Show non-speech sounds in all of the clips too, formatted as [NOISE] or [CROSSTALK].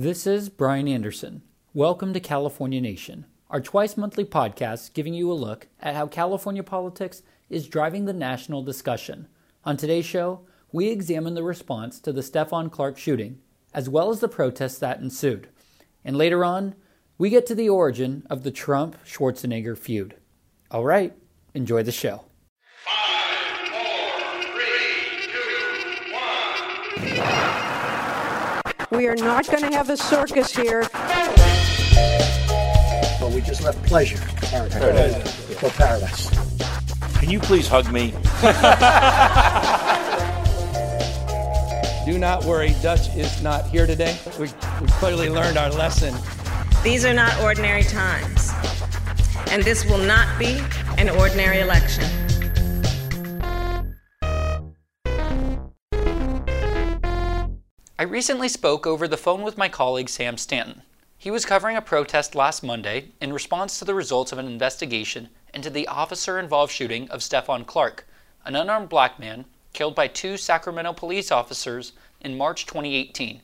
This is Bryan Anderson. Welcome to California Nation, our twice monthly podcast giving you a look at how California politics is driving the national discussion. On today's show, we examine the response to the Stephon Clark shooting, as well as the protests that ensued. And later on, we get to the origin of the Trump Schwarzenegger feud. All right, enjoy the show. We are not going to have a circus here. But we just left pleasure. Paradise. For paradise. Can you please hug me? [LAUGHS] Do not worry, Dutch is not here today. We, we clearly learned our lesson. These are not ordinary times, and this will not be an ordinary election. I recently spoke over the phone with my colleague Sam Stanton. He was covering a protest last Monday in response to the results of an investigation into the officer involved shooting of Stephon Clark, an unarmed black man killed by two Sacramento police officers in March 2018.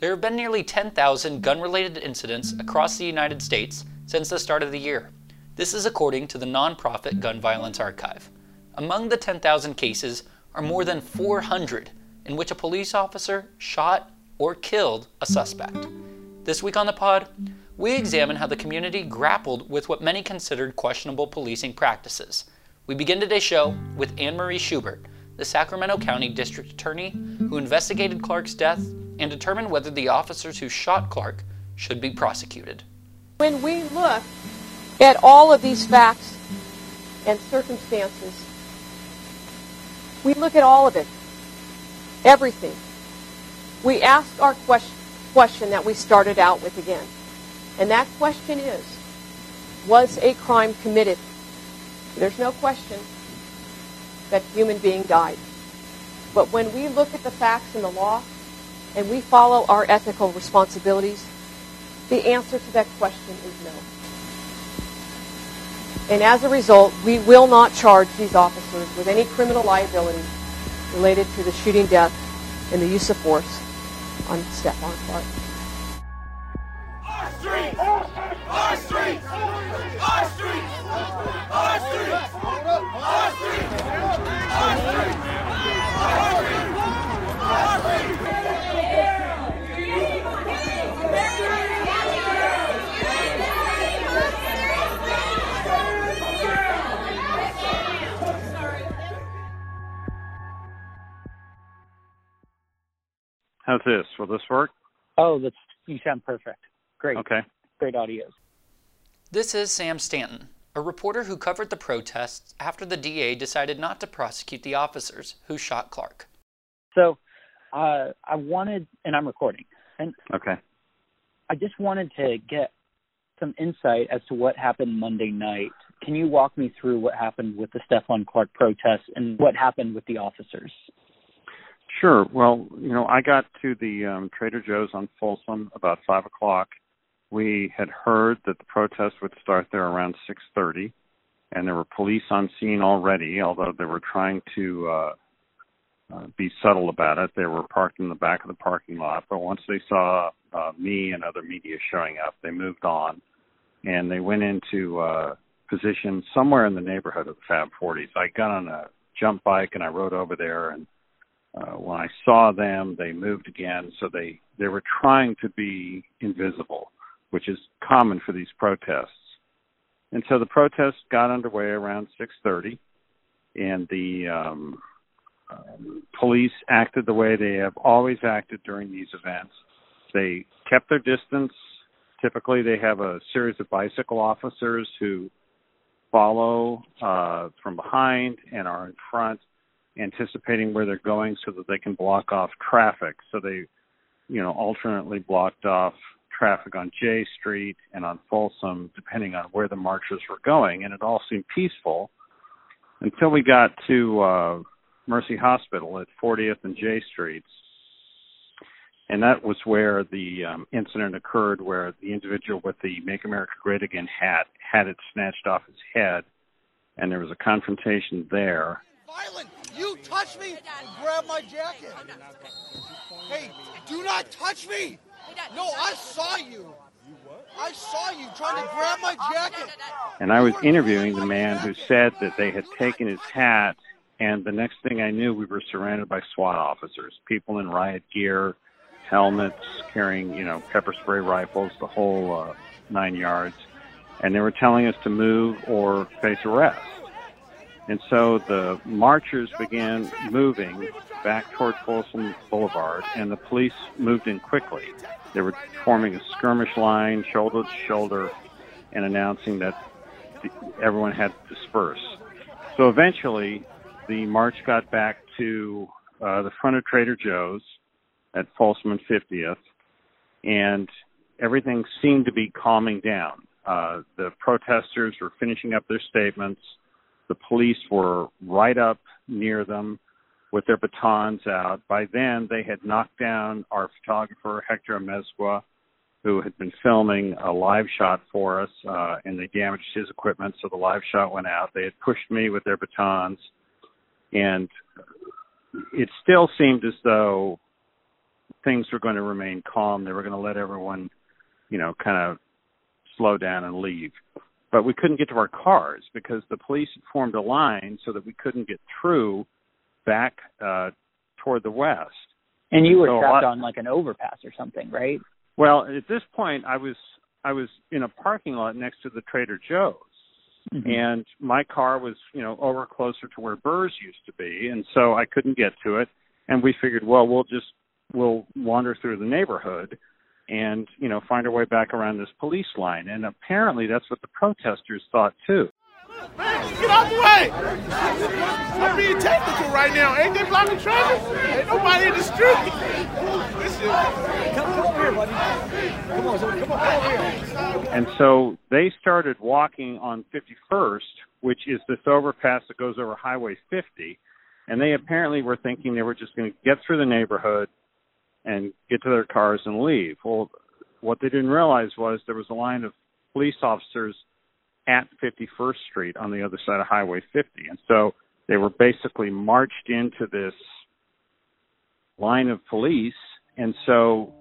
There have been nearly 10,000 gun related incidents across the United States since the start of the year. This is according to the nonprofit Gun Violence Archive. Among the 10,000 cases are more than 400 in which a police officer shot or killed a suspect. This week on the pod, we examine how the community grappled with what many considered questionable policing practices. We begin today's show with Anne Marie Schubert, the Sacramento County District Attorney who investigated Clark's death and determined whether the officers who shot Clark should be prosecuted. When we look at all of these facts and circumstances, we look at all of it, everything. We ask our question, question that we started out with again. And that question is, was a crime committed? There's no question that human being died. But when we look at the facts and the law, and we follow our ethical responsibilities, the answer to that question is no. And as a result, we will not charge these officers with any criminal liability related to the shooting death and the use of force on Stephon Clark. Our streets! Our streets! Our streets! Our streets! Our streets! Our streets! Our streets! How's this? Will this work? Oh, that's you sound perfect. Great. Okay. Great audio. This is Sam Stanton, a reporter who covered the protests after the DA decided not to prosecute the officers who shot Clark. So, uh, I wanted, and I'm recording, and Okay. I just wanted to get some insight as to what happened Monday night. Can you walk me through what happened with the Stephon Clark protests and what happened with the officers? Sure. Well, you know, I got to the um, Trader Joe's on Folsom about five o'clock. We had heard that the protest would start there around six thirty, and there were police on scene already. Although they were trying to uh, uh, be subtle about it, they were parked in the back of the parking lot. But once they saw uh, me and other media showing up, they moved on, and they went into uh, position somewhere in the neighborhood of the Fab 40s. I got on a jump bike and I rode over there and uh, when I saw them, they moved again. So they they were trying to be invisible, which is common for these protests. And so the protest got underway around 6:30, and the um, um, police acted the way they have always acted during these events. They kept their distance. Typically, they have a series of bicycle officers who follow uh, from behind and are in front anticipating where they're going so that they can block off traffic. So they, you know, alternately blocked off traffic on J Street and on Folsom, depending on where the marchers were going. And it all seemed peaceful until we got to uh, Mercy Hospital at 40th and J Streets. And that was where the um, incident occurred, where the individual with the "Make America Great Again" hat had it snatched off his head, and there was a confrontation there. Violent! You touch me, and grab my jacket. Hey, do not touch me! No, I saw you I saw you trying to grab my jacket? And I was interviewing the man who said that they had taken his hat, and the next thing I knew, we were surrounded by SWAT officers, people in riot gear, helmets, carrying, you know, pepper spray rifles, the whole uh, nine yards. And they were telling us to move or face arrest. And so the marchers began moving back toward Folsom Boulevard, and the police moved in quickly. They were forming a skirmish line, shoulder to shoulder, and announcing that everyone had to disperse. So eventually, the march got back to uh, the front of Trader Joe's at Folsom and 50th, and everything seemed to be calming down. Uh, the protesters were finishing up their statements. The police were right up near them with their batons out. By then, they had knocked down our photographer, Hector Amezcua, who had been filming a live shot for us, uh, and they damaged his equipment, so the live shot went out. They had pushed me with their batons, and it still seemed as though things were going to remain calm. They were going to let everyone, you know, kind of slow down and leave. But we couldn't get to our cars because the police had formed a line so that we couldn't get through back uh, toward the west. And you were So trapped on like an overpass or something, right? Well, at this point, I was I was in a parking lot next to the Trader Joe's, Mhm. and my car was you know over closer to where Burrs used to be, and so I couldn't get to it. And we figured, well, we'll just we'll wander through the neighborhood, and you know find our way back around this police line. And apparently, that's what the protesters thought too. Get out of the way! I'm being technical right now. Ain't they blocking traffic? Ain't nobody in the street. This is... Come, come over here, buddy. Come on, come on, come over here. And so they started walking on 51st, which is this overpass that goes over Highway 50. And they apparently were thinking they were just going to get through the neighborhood and get to their cars and leave. Well, what they didn't realize was there was a line of police officers at 51st Street on the other side of Highway 50. And so they were basically marched into this line of police. And so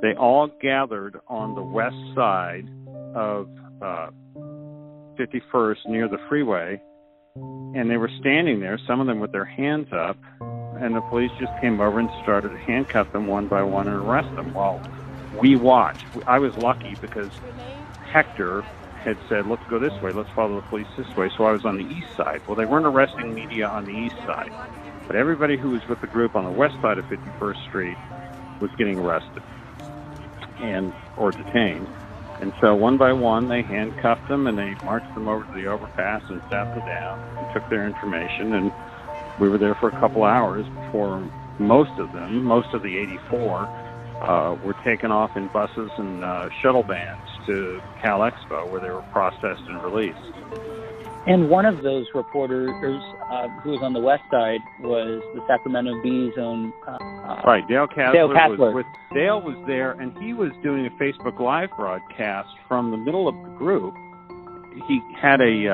they all gathered on the west side of uh, 51st near the freeway. And they were standing there, some of them with their hands up. And the police just came over and started to handcuff them one by one and arrest them. While we watched. I was lucky because Hector had said, let's go this way, let's follow the police this way. So I was on the east side. Well, they weren't arresting media on the east side, but everybody who was with the group on the west side of 51st Street was getting arrested and or detained. And so one by one, they handcuffed them and they marched them over to the overpass and sat them down and took their information. And we were there for a couple hours before most of them, most of the 84, uh, were taken off in buses and uh, shuttle vans to Cal Expo, where they were processed and released. And one of those reporters uh, who was on the west side was the Sacramento Bee's own. Uh, uh, Right, Dale Kasler, Dale Kasler. was with Dale was there, and he was doing a Facebook Live broadcast from the middle of the group. He had a,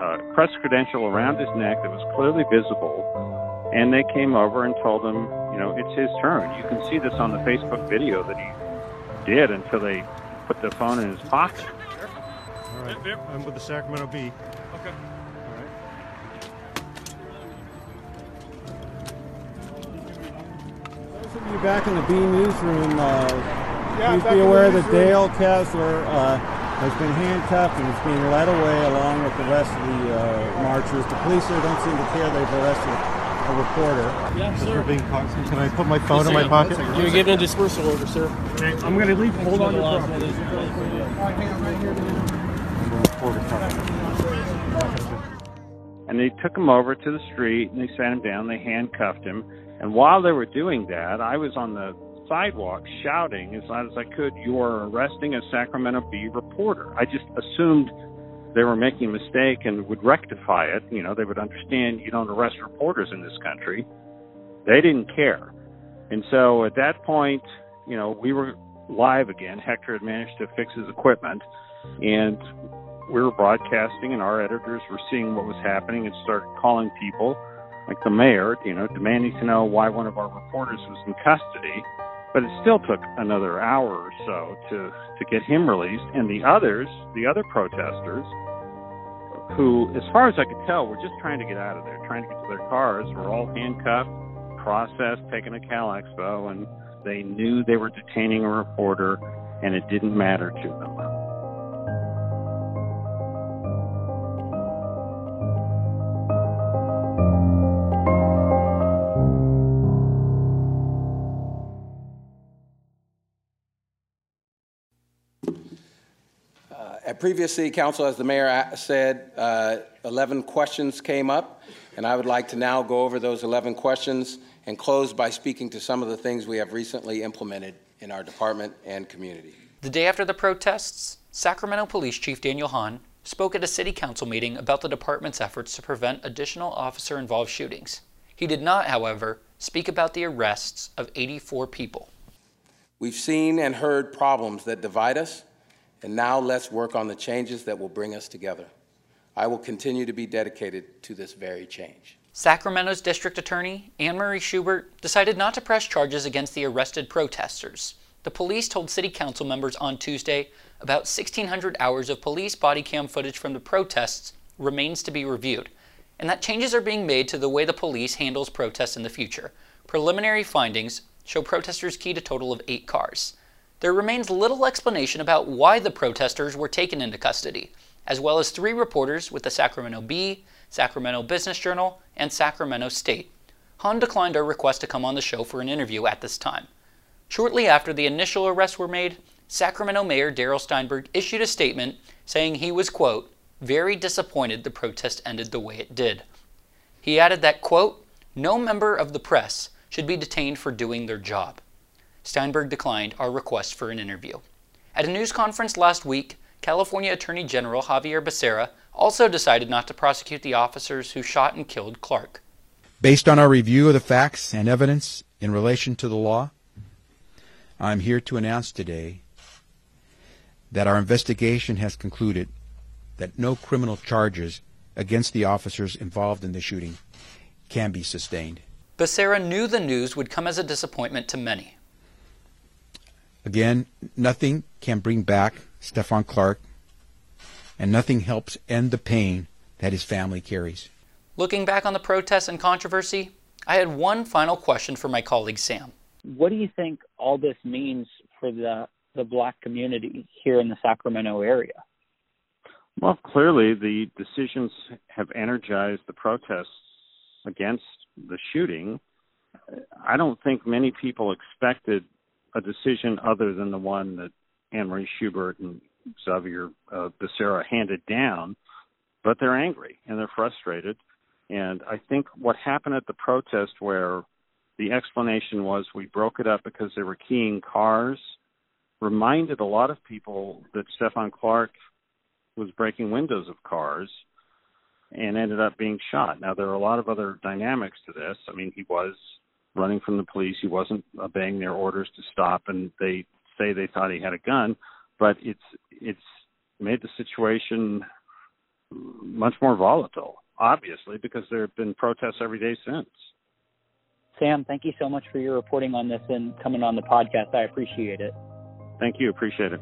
uh, a press credential around his neck that was clearly visible, and they came over and told him, you know, it's his turn. You can see this on the Facebook video that he did until they put the phone in his pocket. All right. I'm with the Sacramento Bee. Okay. Those of you back in the Bee newsroom, uh, Yeah, please be aware that. Dale Kasler uh, has been handcuffed and is being led away along with the rest of the uh, marchers. The police here don't seem to care they've arrested a reporter. Yes, sir. Being caught. Can I put my phone in my pocket? You're getting a dispersal order, sir. Okay, I'm going to leave. Hold on to your property. And they took him over to the street and they sat him down. They handcuffed him. And while they were doing that, I was on the sidewalk shouting as loud as I could, You are arresting a Sacramento Bee reporter. I just assumed they were making a mistake and would rectify it. You know, they would understand you don't arrest reporters in this country. They didn't care. And so at that point, you know, we were live again. Hector had managed to fix his equipment. And we were broadcasting, and our editors were seeing what was happening and started calling people, like the mayor, you know, demanding to know why one of our reporters was in custody. But it still took another hour or so to, to get him released. And the others, the other protesters, who, as far as I could tell, were just trying to get out of there, trying to get to their cars, were all handcuffed, processed, taken to Cal Expo, and they knew they were detaining a reporter, and it didn't matter to them. At previous city council, as the mayor said, uh, 11 questions came up, and I would like to now go over those 11 questions and close by speaking to some of the things we have recently implemented in our department and community. The day after the protests, Sacramento Police Chief Daniel Hahn spoke at a city council meeting about the department's efforts to prevent additional officer involved shootings. He did not, however, speak about the arrests of 84 people. We've seen and heard problems that divide us, and now let's work on the changes that will bring us together. I will continue to be dedicated to this very change. Sacramento's district attorney, Anne Marie Schubert, decided not to press charges against the arrested protesters. The police told city council members on Tuesday about 1,600 hours of police body cam footage from the protests remains to be reviewed, and that changes are being made to the way the police handles protests in the future. Preliminary findings show protesters keyed a total of eight cars. There remains little explanation about why the protesters were taken into custody, as well as three reporters with the Sacramento Bee, Sacramento Business Journal, and Sacramento State. Hahn declined our request to come on the show for an interview at this time. Shortly after the initial arrests were made, Sacramento Mayor Darrell Steinberg issued a statement saying he was, quote, very disappointed the protest ended the way it did. He added that, quote, no member of the press should be detained for doing their job. Steinberg declined our request for an interview. At a news conference last week, California Attorney General Xavier Becerra also decided not to prosecute the officers who shot and killed Clark. Based on our review of the facts and evidence in relation to the law, I'm here to announce today that our investigation has concluded that no criminal charges against the officers involved in the shooting can be sustained. Becerra knew the news would come as a disappointment to many. Again, nothing can bring back Stephon Clark, and nothing helps end the pain that his family carries. Looking back on the protests and controversy, I had one final question for my colleague Sam. What do you think all this means for the the black community here in the Sacramento area? Well, clearly the decisions have energized the protests against the shooting. I don't think many people expected a decision other than the one that Anne Marie Schubert and Xavier uh, Becerra handed down, but they're angry and they're frustrated. And I think what happened at the protest, where the explanation was we broke it up because they were keying cars, reminded a lot of people that Stephon Clark was breaking windows of cars and ended up being shot. Now, there are a lot of other dynamics to this. I mean, he was running from the police, he wasn't obeying their orders to stop, and they say they thought he had a gun, but it's it's made the situation much more volatile, obviously, because there have been protests every day since. Sam, thank you so much for your reporting on this and coming on the podcast. I appreciate it. Thank you. Appreciate it.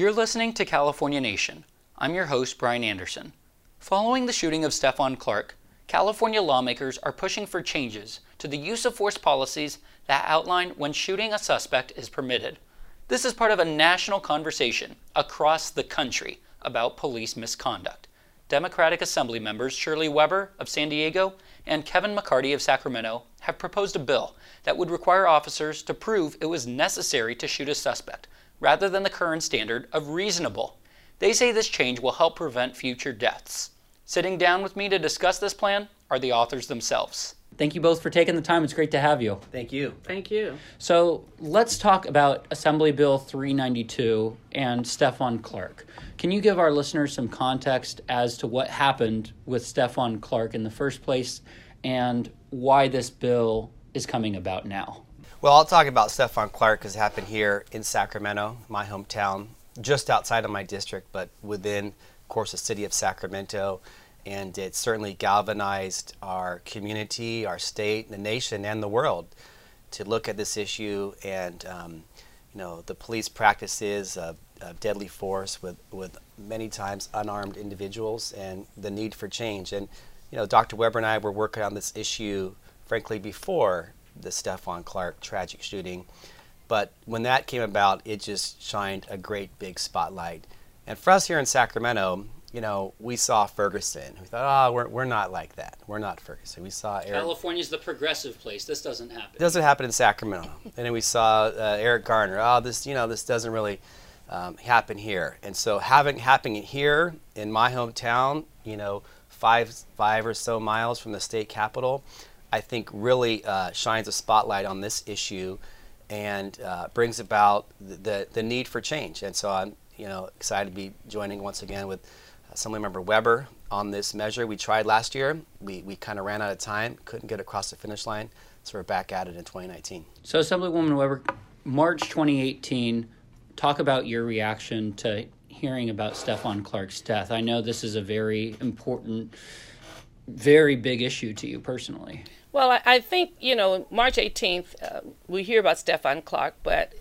You're listening to California Nation. I'm your host, Bryan Anderson. Following the shooting of Stephon Clark, California lawmakers are pushing for changes to the use of force policies that outline when shooting a suspect is permitted. This is part of a national conversation across the country about police misconduct. Democratic Assembly members Shirley Weber of San Diego and Kevin McCarty of Sacramento have proposed a bill that would require officers to prove it was necessary to shoot a suspect, rather than the current standard of reasonable. They say this change will help prevent future deaths. Sitting down with me to discuss this plan are the authors themselves. Thank you both for taking the time. It's great to have you. Thank you. Thank you. So let's talk about Assembly Bill 392 and Stephon Clark. Can you give our listeners some context as to what happened with Stephon Clark in the first place and why this bill is coming about now? Well, I'll talk about Stephon Clark because it happened here in Sacramento, my hometown. just outside of my district, but within, of course, the city of Sacramento. And it certainly galvanized our community, our state, the nation, and the world to look at this issue and um, you know the police practices of, of, deadly force with, with many times unarmed individuals and the need for change. And you know, Dr. Weber and I were working on this issue, frankly, before the Stephon Clark tragic shooting. But when that came about, it just shined a great big spotlight. And for us here in Sacramento, you know, we saw Ferguson. We thought, oh, we're, we're not like that. We're not Ferguson. We saw Eric. California's the progressive place. This doesn't happen. It doesn't happen in Sacramento. [LAUGHS] and then we saw uh, Eric Garner. Oh, this, you know, this doesn't really um, happen here. And so having happening here in my hometown, you know, five five or so miles from the state capitol, I think really uh, shines a spotlight on this issue and uh, brings about the, the, the need for change. And so I'm you know excited to be joining once again with Assemblymember Weber on this measure. We tried last year. We, we kind of ran out of time, couldn't get across the finish line, so we're back at it in 2019. So, Assemblywoman Weber, March 2018, talk about your reaction to hearing about Stephon Clark's death. I know this is a very important, very big issue to you personally. Well, I, I think, you know, March 18th, uh, we hear about Stephon Clark, but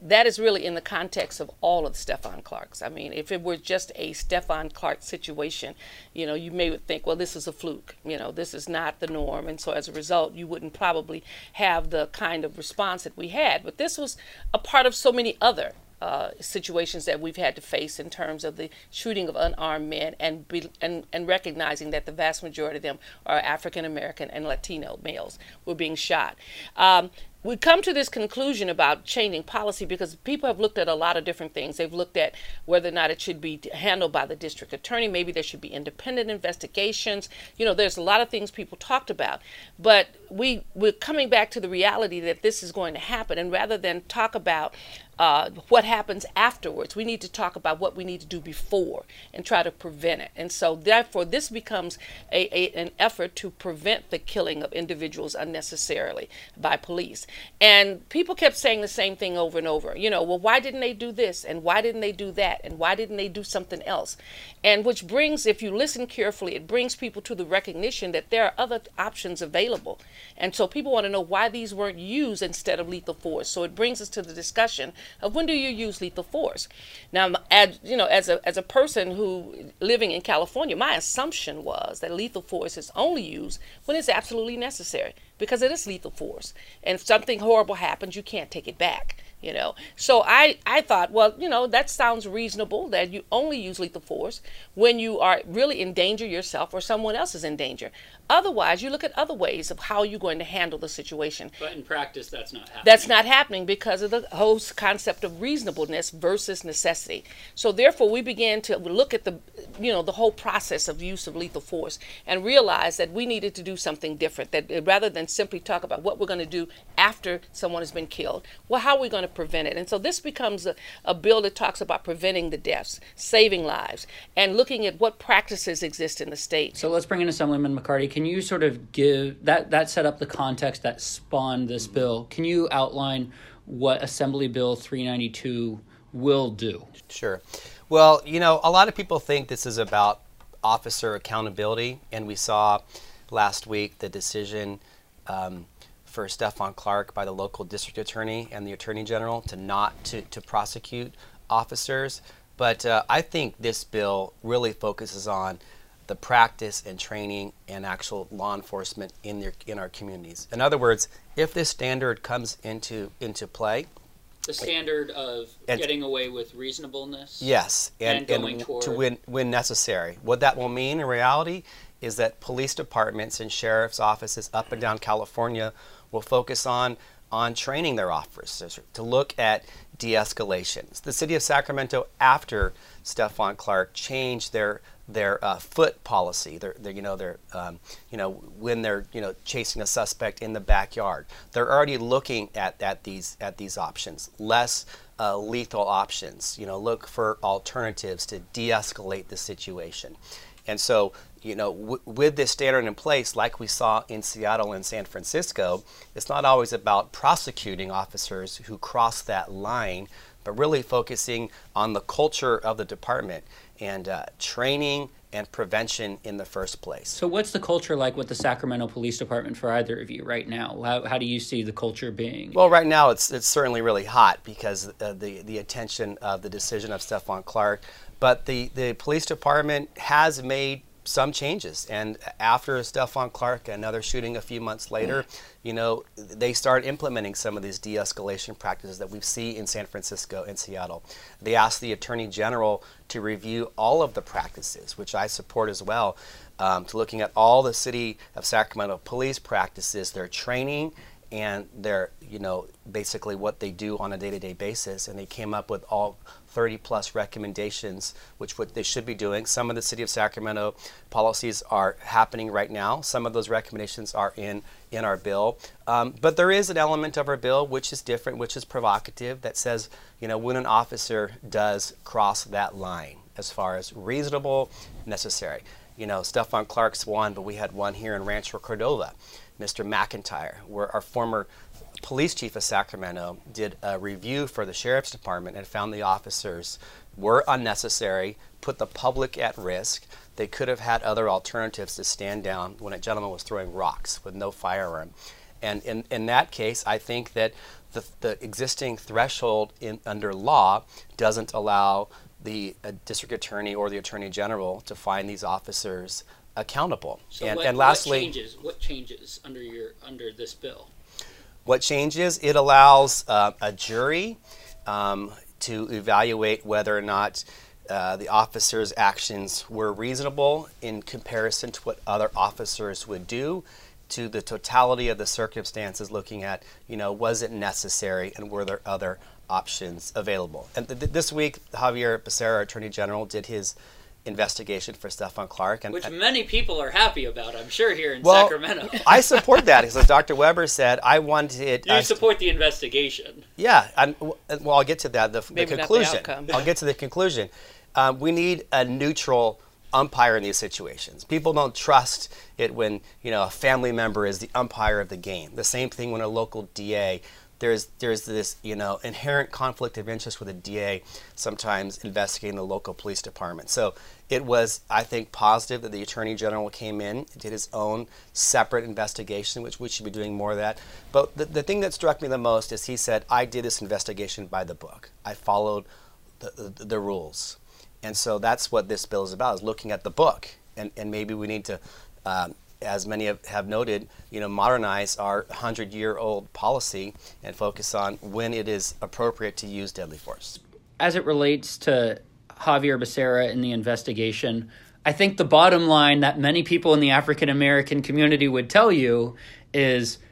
that is really in the context of all of Stephon Clarks. I mean, if it were just a Stephon Clark situation, you know, you may think, well, this is a fluke. You know, this is not the norm. And so as a result, you wouldn't probably have the kind of response that we had. But this was a part of so many other uh, situations that we've had to face in terms of the shooting of unarmed men and, be, and, and recognizing that the vast majority of them are African American and Latino males were being shot. Um, we come to this conclusion about changing policy because people have looked at a lot of different things. They've looked at whether or not it should be handled by the district attorney. Maybe there should be independent investigations. You know, there's a lot of things people talked about. But we, we're coming back to the reality that this is going to happen. And rather than talk about uh, what happens afterwards. We need to talk about what we need to do before and try to prevent it. And so, therefore, this becomes a, a, an effort to prevent the killing of individuals unnecessarily by police. And people kept saying the same thing over and over. You know, well, why didn't they do this? And why didn't they do that? And why didn't they do something else? And which brings, if you listen carefully, it brings people to the recognition that there are other options available. And so people want to know why these weren't used instead of lethal force. So it brings us to the discussion of when do you use lethal force. Now, as you know, as a as a person who living in California, my assumption was that lethal force is only used when it's absolutely necessary because it is lethal force. And if something horrible happens, you can't take it back you know? So i i thought well you know that sounds reasonable that you only use lethal force when you are really in danger yourself or someone else is in danger. Otherwise you look at other ways of how you're going to handle the situation. But in practice that's not happening. That's not happening because of the whole concept of reasonableness versus necessity. So therefore we began to look at the you know the whole process of use of lethal force and realize that we needed to do something different that rather than simply talk about what we're going to do after someone has been killed. Well how are we going to prevent it. And so this becomes a, a bill that talks about preventing the deaths, saving lives, and looking at what practices exist in the state. So let's bring in Assemblyman McCarty. Can you sort of give that that set up the context that spawned this bill? Can you outline what Assembly Bill 392 will do? Sure. Well, you know, a lot of people think this is about officer accountability, and we saw last week the decision um, for Stephon Clark by the local district attorney and the attorney general to not to, to prosecute officers. But uh, I think this bill really focuses on the practice and training and actual law enforcement in their in our communities. In other words, if this standard comes into into play, the standard of and, getting away with reasonableness. Yes, and, and, and to when when necessary. What that will mean in reality is that police departments and sheriff's offices up and down California will focus on on training their officers to look at de-escalations. The city of Sacramento, after Stephon Clark, changed their their uh, foot policy. Their, their, you know, their, um, you know, when they're you know chasing a suspect in the backyard, they're already looking at, at these at these options, less uh, lethal options. You know, look for alternatives to de-escalate the situation. And so you know, w- with this standard in place, like we saw in Seattle and San Francisco, it's not always about prosecuting officers who cross that line but really focusing on the culture of the department and uh, training and prevention in the first place. So, what's the culture like with the Sacramento Police Department for either of you right now? How, how do you see the culture being? Well, right now it's it's certainly really hot because uh, the the attention of the decision of Stephon Clark, but the the police department has made some changes. And after Stephon Clark, another shooting a few months later, you know, they start implementing some of these de-escalation practices that we see in San Francisco and Seattle. They asked the Attorney General to review all of the practices, which I support as well, um, to looking at all the city of Sacramento police practices, their training, and their, you know, basically what they do on a day-to-day basis. And they came up with all 30 plus recommendations, which what they should be doing. Some of the City of Sacramento policies are happening right now. Some of those recommendations are in in our bill. Um, but there is an element of our bill which is different, which is provocative, that says, you know, when an officer does cross that line as far as reasonable, necessary. You know, Stephon Clark's one, but we had one here in Rancho Cordova, Mr. McIntyre, where our former police chief of Sacramento did a review for the sheriff's department and found the officers were unnecessary, put the public at risk. They could have had other alternatives to stand down when a gentleman was throwing rocks with no firearm. And in, in that case, I think that the, the existing threshold in, under law doesn't allow the uh, district attorney or the attorney general to find these officers accountable. So and, what, and lastly, what changes? What changes under your under this bill? What changes? It allows uh, a jury um, to evaluate whether or not uh, the officer's actions were reasonable in comparison to what other officers would do to the totality of the circumstances looking at you know was it necessary and were there other options available and th- this week xavier becerra attorney general did his investigation for Stephon Clark. And, Which many people are happy about, I'm sure, here in well, Sacramento. I support that [LAUGHS] because, as Dr. Weber said, I wanted. You uh, support the investigation. Yeah, and well, I'll get to that. The, the conclusion. The I'll get to the conclusion. Um, we need a neutral umpire in these situations. People don't trust it when you know a family member is the umpire of the game. The same thing when a local DA there's there's this you know inherent conflict of interest with a DA sometimes investigating the local police department. So it was I think positive that the attorney general came in did his own separate investigation, which we should be doing more of that. But the, the thing that struck me the most is he said I did this investigation by the book. I followed the, the, the rules, and so that's what this bill is about: is looking at the book, and and maybe we need to. Um, as many have, noted, you know, modernize our 100-year-old policy and focus on when it is appropriate to use deadly force. As it relates to Xavier Becerra in the investigation, I think the bottom line that many people in the African American community would tell you is –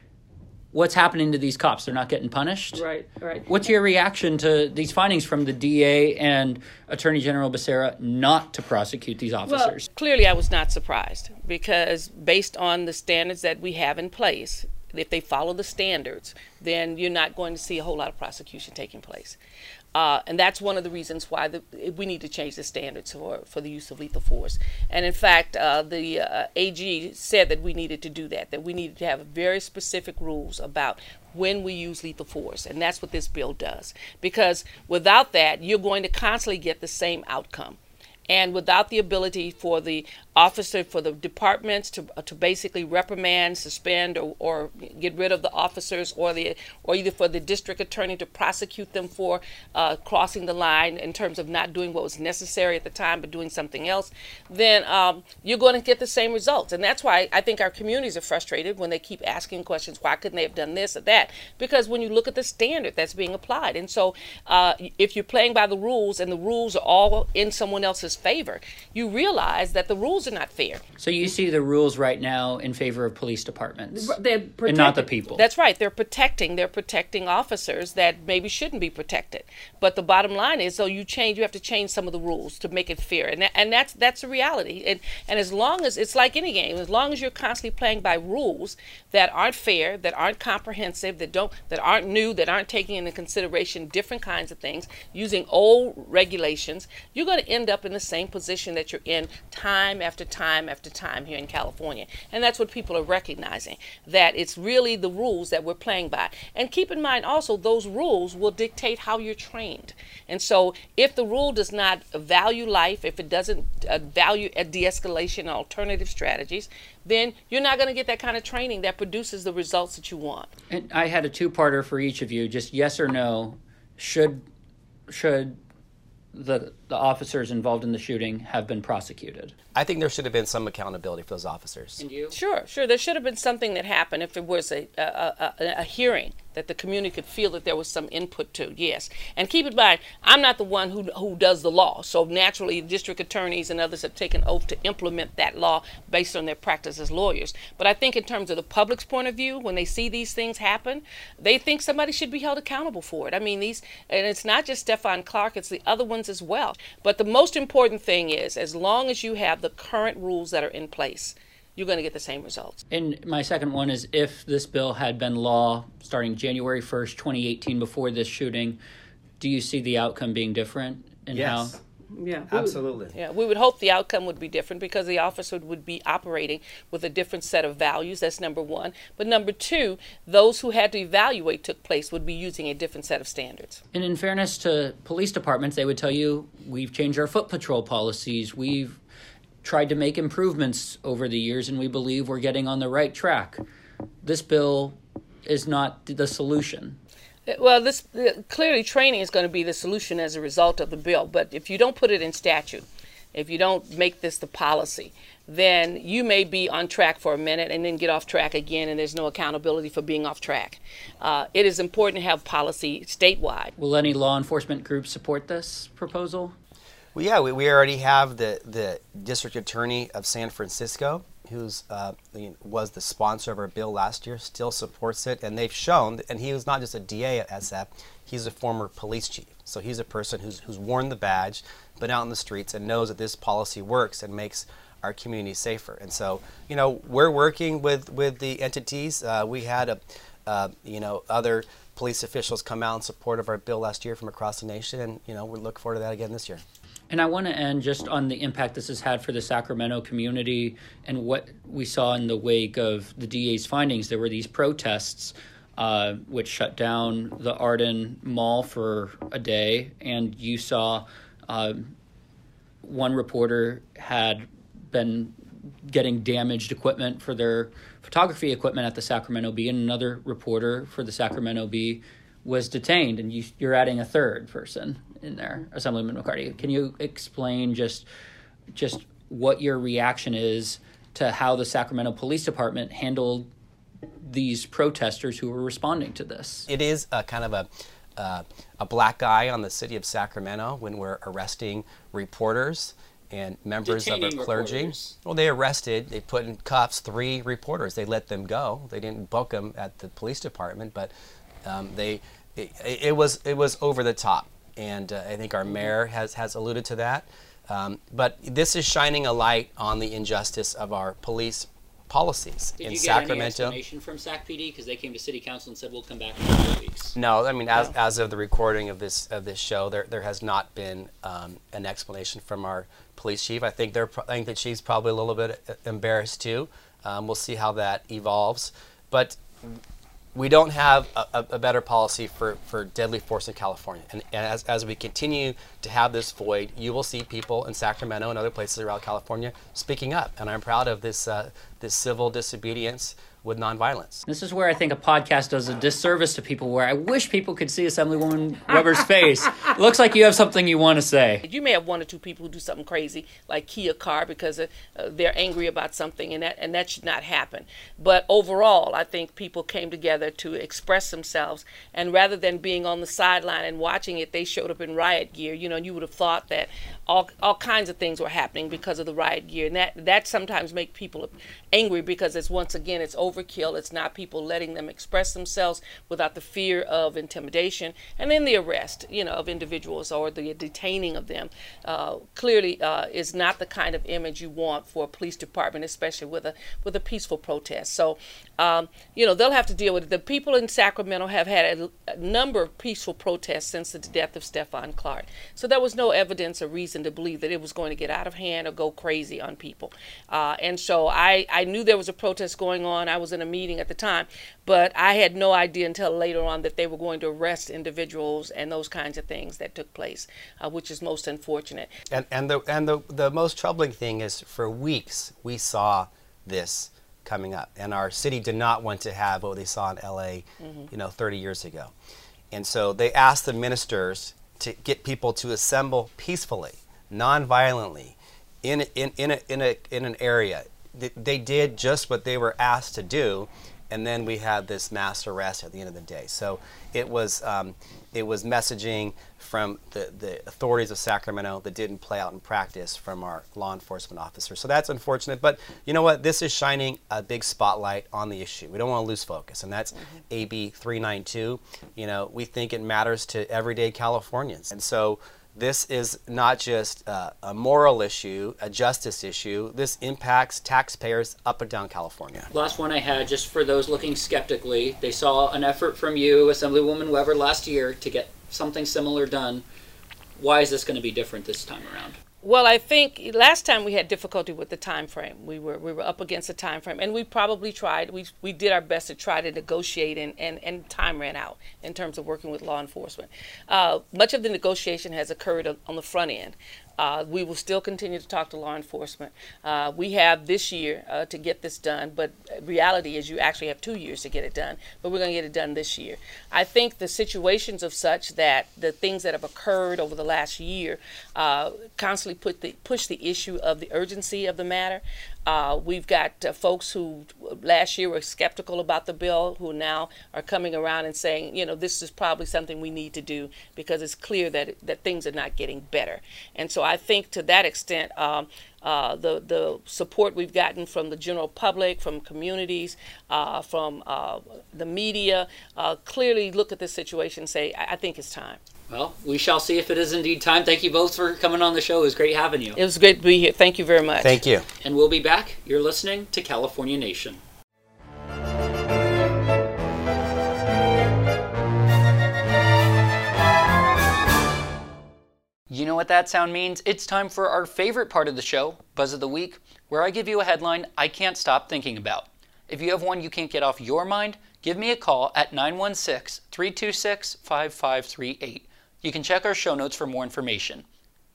what's happening to these cops? They're not getting punished. Right, right. What's your reaction to these findings from the DA and Attorney General Becerra not to prosecute these officers? Well, clearly, I was not surprised because based on the standards that we have in place, if they follow the standards, then you're not going to see a whole lot of prosecution taking place. Uh, and that's one of the reasons why the, we need to change the standards for, for the use of lethal force. And in fact, uh, the uh, AG said that we needed to do that, that we needed to have very specific rules about when we use lethal force. And that's what this bill does. Because without that, you're going to constantly get the same outcome and without the ability for the officer for the departments to, uh, to basically reprimand, suspend, or, or get rid of the officers, or the or either for the district attorney to prosecute them for uh, crossing the line in terms of not doing what was necessary at the time but doing something else, then um, you're going to get the same results. And that's why I think our communities are frustrated when they keep asking questions: Why couldn't they have done this or that? Because when you look at the standard that's being applied, and so uh, if you're playing by the rules and the rules are all in someone else's favor, you realize that the rules are not fair. So you see the rules right now in favor of police departments, they're and not the people. That's right. They're protecting. They're protecting officers that maybe shouldn't be protected. But the bottom line is, so you change. You have to change some of the rules to make it fair, and that, and that's that's a reality. And and as long as it's like any game, as long as you're constantly playing by rules that aren't fair, that aren't comprehensive, that don't that aren't new, that aren't taking into consideration different kinds of things, using old regulations, you're going to end up in the the same position that you're in time after time after time here in California. And that's what people are recognizing, that it's really the rules that we're playing by. And keep in mind also, those rules will dictate how you're trained. And so if the rule does not value life, if it doesn't uh, value de escalation and alternative strategies, then you're not going to get that kind of training that produces the results that you want. And I had a two parter for each of you, just yes or no. Should should the the officers involved in the shooting have been prosecuted? I think there should have been some accountability for those officers. And you? Sure, sure. There should have been something that happened if it was a, a, a, a hearing that the community could feel that there was some input to. Yes, and keep in mind, I'm not the one who who does the law. So naturally, district attorneys and others have taken oath to implement that law based on their practice as lawyers. But I think in terms of the public's point of view, when they see these things happen, they think somebody should be held accountable for it. I mean, these, and it's not just Stephon Clark; it's the other ones as well. But the most important thing is, as long as you have the current rules that are in place you're going to get the same results. And my second one is if this bill had been law starting January 1st, 2018, before this shooting, do you see the outcome being different? And yes. How? Yeah, absolutely. Would, yeah, we would hope the outcome would be different because the officer would be operating with a different set of values. That's number one. But number two, those who had to evaluate took place would be using a different set of standards. And in fairness to police departments, they would tell you we've changed our foot patrol policies. We've tried to make improvements over the years, and we believe we're getting on the right track. This bill is not the solution. Well, this clearly training is going to be the solution as a result of the bill. But if you don't put it in statute, if you don't make this the policy, then you may be on track for a minute and then get off track again, and there's no accountability for being off track. Uh, it is important to have policy statewide. Will any law enforcement groups support this proposal? Well, yeah, we, we already have the, the district attorney of San Francisco, who's uh, was the sponsor of our bill last year, still supports it, and they've shown, and he was not just a DA at SF, he's a former police chief. So he's a person who's, who's worn the badge, been out in the streets, and knows that this policy works and makes our community safer. And so, you know, we're working with, with the entities. Uh, we had a, uh, you know, other police officials come out in support of our bill last year from across the nation, and you know, we look forward to that again this year. And I want to end just on the impact this has had for the Sacramento community and what we saw in the wake of the DA's findings. There were these protests uh, which shut down the Arden Mall for a day, and you saw uh, one reporter had been getting damaged equipment for their photography equipment at the Sacramento Bee, and another reporter for the Sacramento Bee was detained, and you, you're adding a third person in there, Assemblyman McCarty. Can you explain just just what your reaction is to how the Sacramento Police Department handled these protesters who were responding to this? It is a kind of a uh, a black eye on the city of Sacramento when we're arresting reporters and members Detaining of a clergy. Reporters. Well, they arrested, they put in cuffs three reporters. They let them go. They didn't book them at the police department, but um, they it, it, was it was over the top and uh, I think our mayor has, has alluded to that. Um, but this is shining a light on the injustice of our police policies Did in you get Sacramento. any explanation from SAC PD because they came to City Council and said we'll come back in a weeks? No, I mean as, as of the recording of this of this show, there there has not been um, an explanation from our police chief. I think they're I think the chief's probably a little bit uh, embarrassed too. Um, we'll see how that evolves, but we don't have a, a, better policy for, for deadly force in California. And, and as, as we continue to have this void, you will see people in Sacramento and other places around California speaking up. And I'm proud of this, uh, this civil disobedience with nonviolence. This is where I think a podcast does a disservice to people. Where I wish people could see Assemblywoman Weber's face. It [LAUGHS] looks like you have something you want to say. You may have one or two people who do something crazy, like key a car because uh, they're angry about something, and that and that should not happen. But overall, I think people came together to express themselves, and rather than being on the sideline and watching it, they showed up in riot gear. You know, you would have thought that all all kinds of things were happening because of the riot gear, and that that sometimes make people angry because it's once again it's over overkill. It's not people letting them express themselves without the fear of intimidation, and then the arrest, you know, of individuals or the detaining of them. Uh, clearly, uh, is not the kind of image you want for a police department, especially with a with a peaceful protest. So, um, you know, they'll have to deal with it. The people in Sacramento have had a, a number of peaceful protests since the death of Stephon Clark. So there was no evidence or reason to believe that it was going to get out of hand or go crazy on people. Uh, and so I, I knew there was a protest going on. I was in a meeting at the time, but I had no idea until later on that they were going to arrest individuals and those kinds of things that took place, uh, which is most unfortunate. And, and, the, and the, the most troubling thing is for weeks we saw this coming up. And our city did not want to have what they saw in LA, mm-hmm. you know, 30 years ago. And so they asked the ministers to get people to assemble peacefully, non-violently, in, in, in, a, in, a, in an area. They did just what they were asked to do, and then we had this mass arrest at the end of the day. So it was, um, it was messaging from the, the authorities of Sacramento that didn't play out in practice from our law enforcement officers. So that's unfortunate. But you know what? This is shining a big spotlight on the issue. We don't want to lose focus, and that's. AB 392. You know, we think it matters to everyday Californians. And so this is not just uh, a moral issue, a justice issue. This impacts taxpayers up and down California. Last one I had, just for those looking skeptically, they saw an effort from you, Assemblywoman Weber, last year to get something similar done. Why is this going to be different this time around? Well, I think last time we had difficulty with the time frame. We were we were up against a time frame, and we probably tried. We we did our best to try to negotiate, and and, and time ran out in terms of working with law enforcement. Uh, much of the negotiation has occurred on the front end. Uh, we will still continue to talk to law enforcement. Uh, we have this year uh, to get this done, but reality is you actually have two years to get it done, but we're going to get it done this year. I think the situations of such that the things that have occurred over the last year uh, constantly put the, push the issue of the urgency of the matter. Uh, we've got uh, folks who last year were skeptical about the bill who now are coming around and saying, you know, this is probably something we need to do because it's clear that that things are not getting better. And so I think to that extent, um, uh, the the support we've gotten from the general public, from communities, uh, from uh, the media, uh, clearly look at this situation and say, I, I think it's time. Well, we shall see if it is indeed time. Thank you both for coming on the show. It was great having you. It was great to be here. Thank you very much. Thank you. And we'll be back. You're listening to California Nation. You know what that sound means? It's time for our favorite part of the show, Buzz of the Week, where I give you a headline I can't stop thinking about. If you have one you can't get off your mind, give me a call at 916 326 5538. You can check our show notes for more information.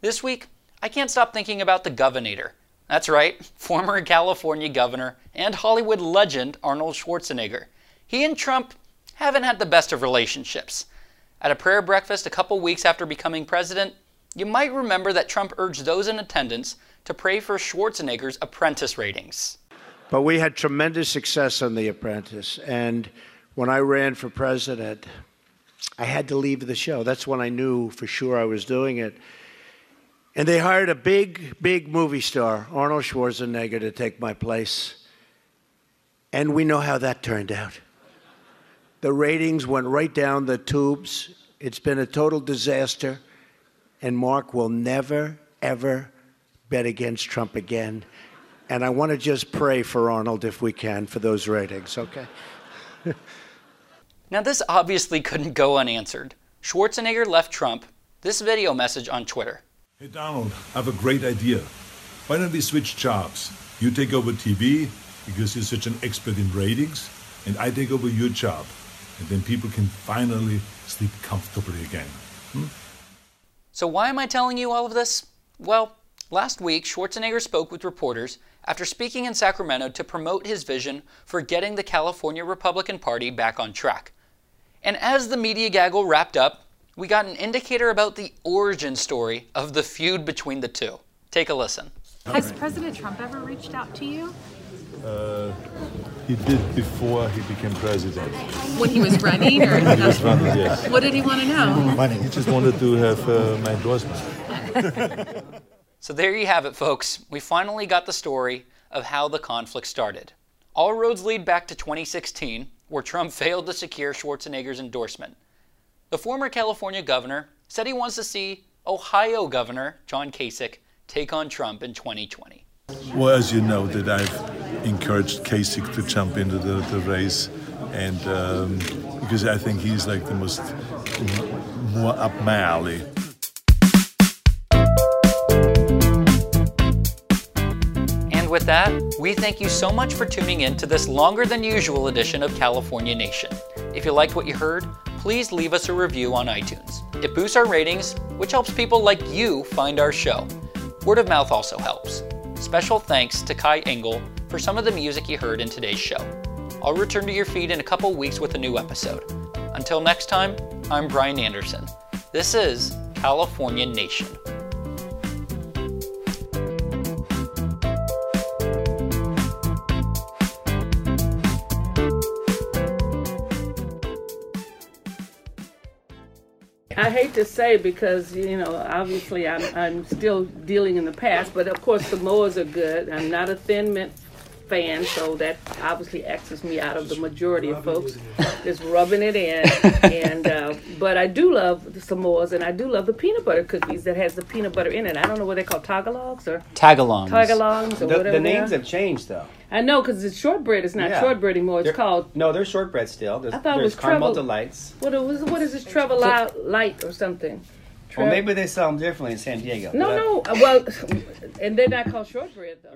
This week, I can't stop thinking about the Governor. That's right, [LAUGHS] former California governor and Hollywood legend Arnold Schwarzenegger. He and Trump haven't had the best of relationships. At a prayer breakfast a couple weeks after becoming president, you might remember that Trump urged those in attendance to pray for Schwarzenegger's apprentice ratings. But we had tremendous success on The Apprentice. And when I ran for president, I had to leave the show. That's when I knew for sure I was doing it. And they hired a big, big movie star, Arnold Schwarzenegger, to take my place. And we know how that turned out. The ratings went right down the tubes. It's been a total disaster. And Mark will never, ever bet against Trump again. And I want to just pray for Arnold if we can for those ratings, okay? now, this obviously couldn't go unanswered. Schwarzenegger left Trump this video message on Twitter. Hey, Donald, I have a great idea. Why don't we switch jobs? You take over TV because you're such an expert in ratings, and I take over your job. And then people can finally sleep comfortably again. Hmm? So, why am I telling you all of this? Well, last week, Schwarzenegger spoke with reporters after speaking in Sacramento to promote his vision for getting the California Republican Party back on track. And as the media gaggle wrapped up, we got an indicator about the origin story of the feud between the two. Take a listen. Has President Trump ever reached out to you? Uh, he did before he became president. When he was running? Or [LAUGHS] he was running, yes. What did he want to know? He just wanted to have uh, my endorsement. [LAUGHS] So there you have it, folks. We finally got the story of how the conflict started. All roads lead back to 2016, where Trump failed to secure Schwarzenegger's endorsement. The former California governor said he wants to see Ohio Governor John Kasich take on Trump in 2020. Well, as you know, that I've encouraged Kasich to jump into the, the race, and um, because I think he's like the most more up my alley. And with that, we thank you so much for tuning in to this longer than usual edition of California Nation. If you liked what you heard, please leave us a review on iTunes. It boosts our ratings, which helps people like you find our show. Word of mouth also helps. Special thanks to Kai Engel for some of the music you heard in today's show. I'll return to your feed in a couple weeks with a new episode. Until next time, I'm Bryan Anderson. This is California Nation. I hate to say because you know obviously I'm I'm still dealing in the past, but of course the Samoas are good. I'm not a Thin Mint fan, so that obviously X's me out of the majority of folks. Just rubbing it in, [LAUGHS] and uh, but I do love the Samoas, and I do love the peanut butter cookies that has the peanut butter in it. I don't know what they call Tagalogs or Tagalongs. Tagalongs or the, whatever. the names have changed though. I know because it's shortbread. It's not Yeah. shortbread anymore. It's They're- called No, they're shortbread still. There's, I thought it was caramel Treble- delights. what is what is this Trevor Light, Light or something? Well, maybe they sell them differently in San Diego. No, but I- no. Well, [LAUGHS] and they're not called shortbread though.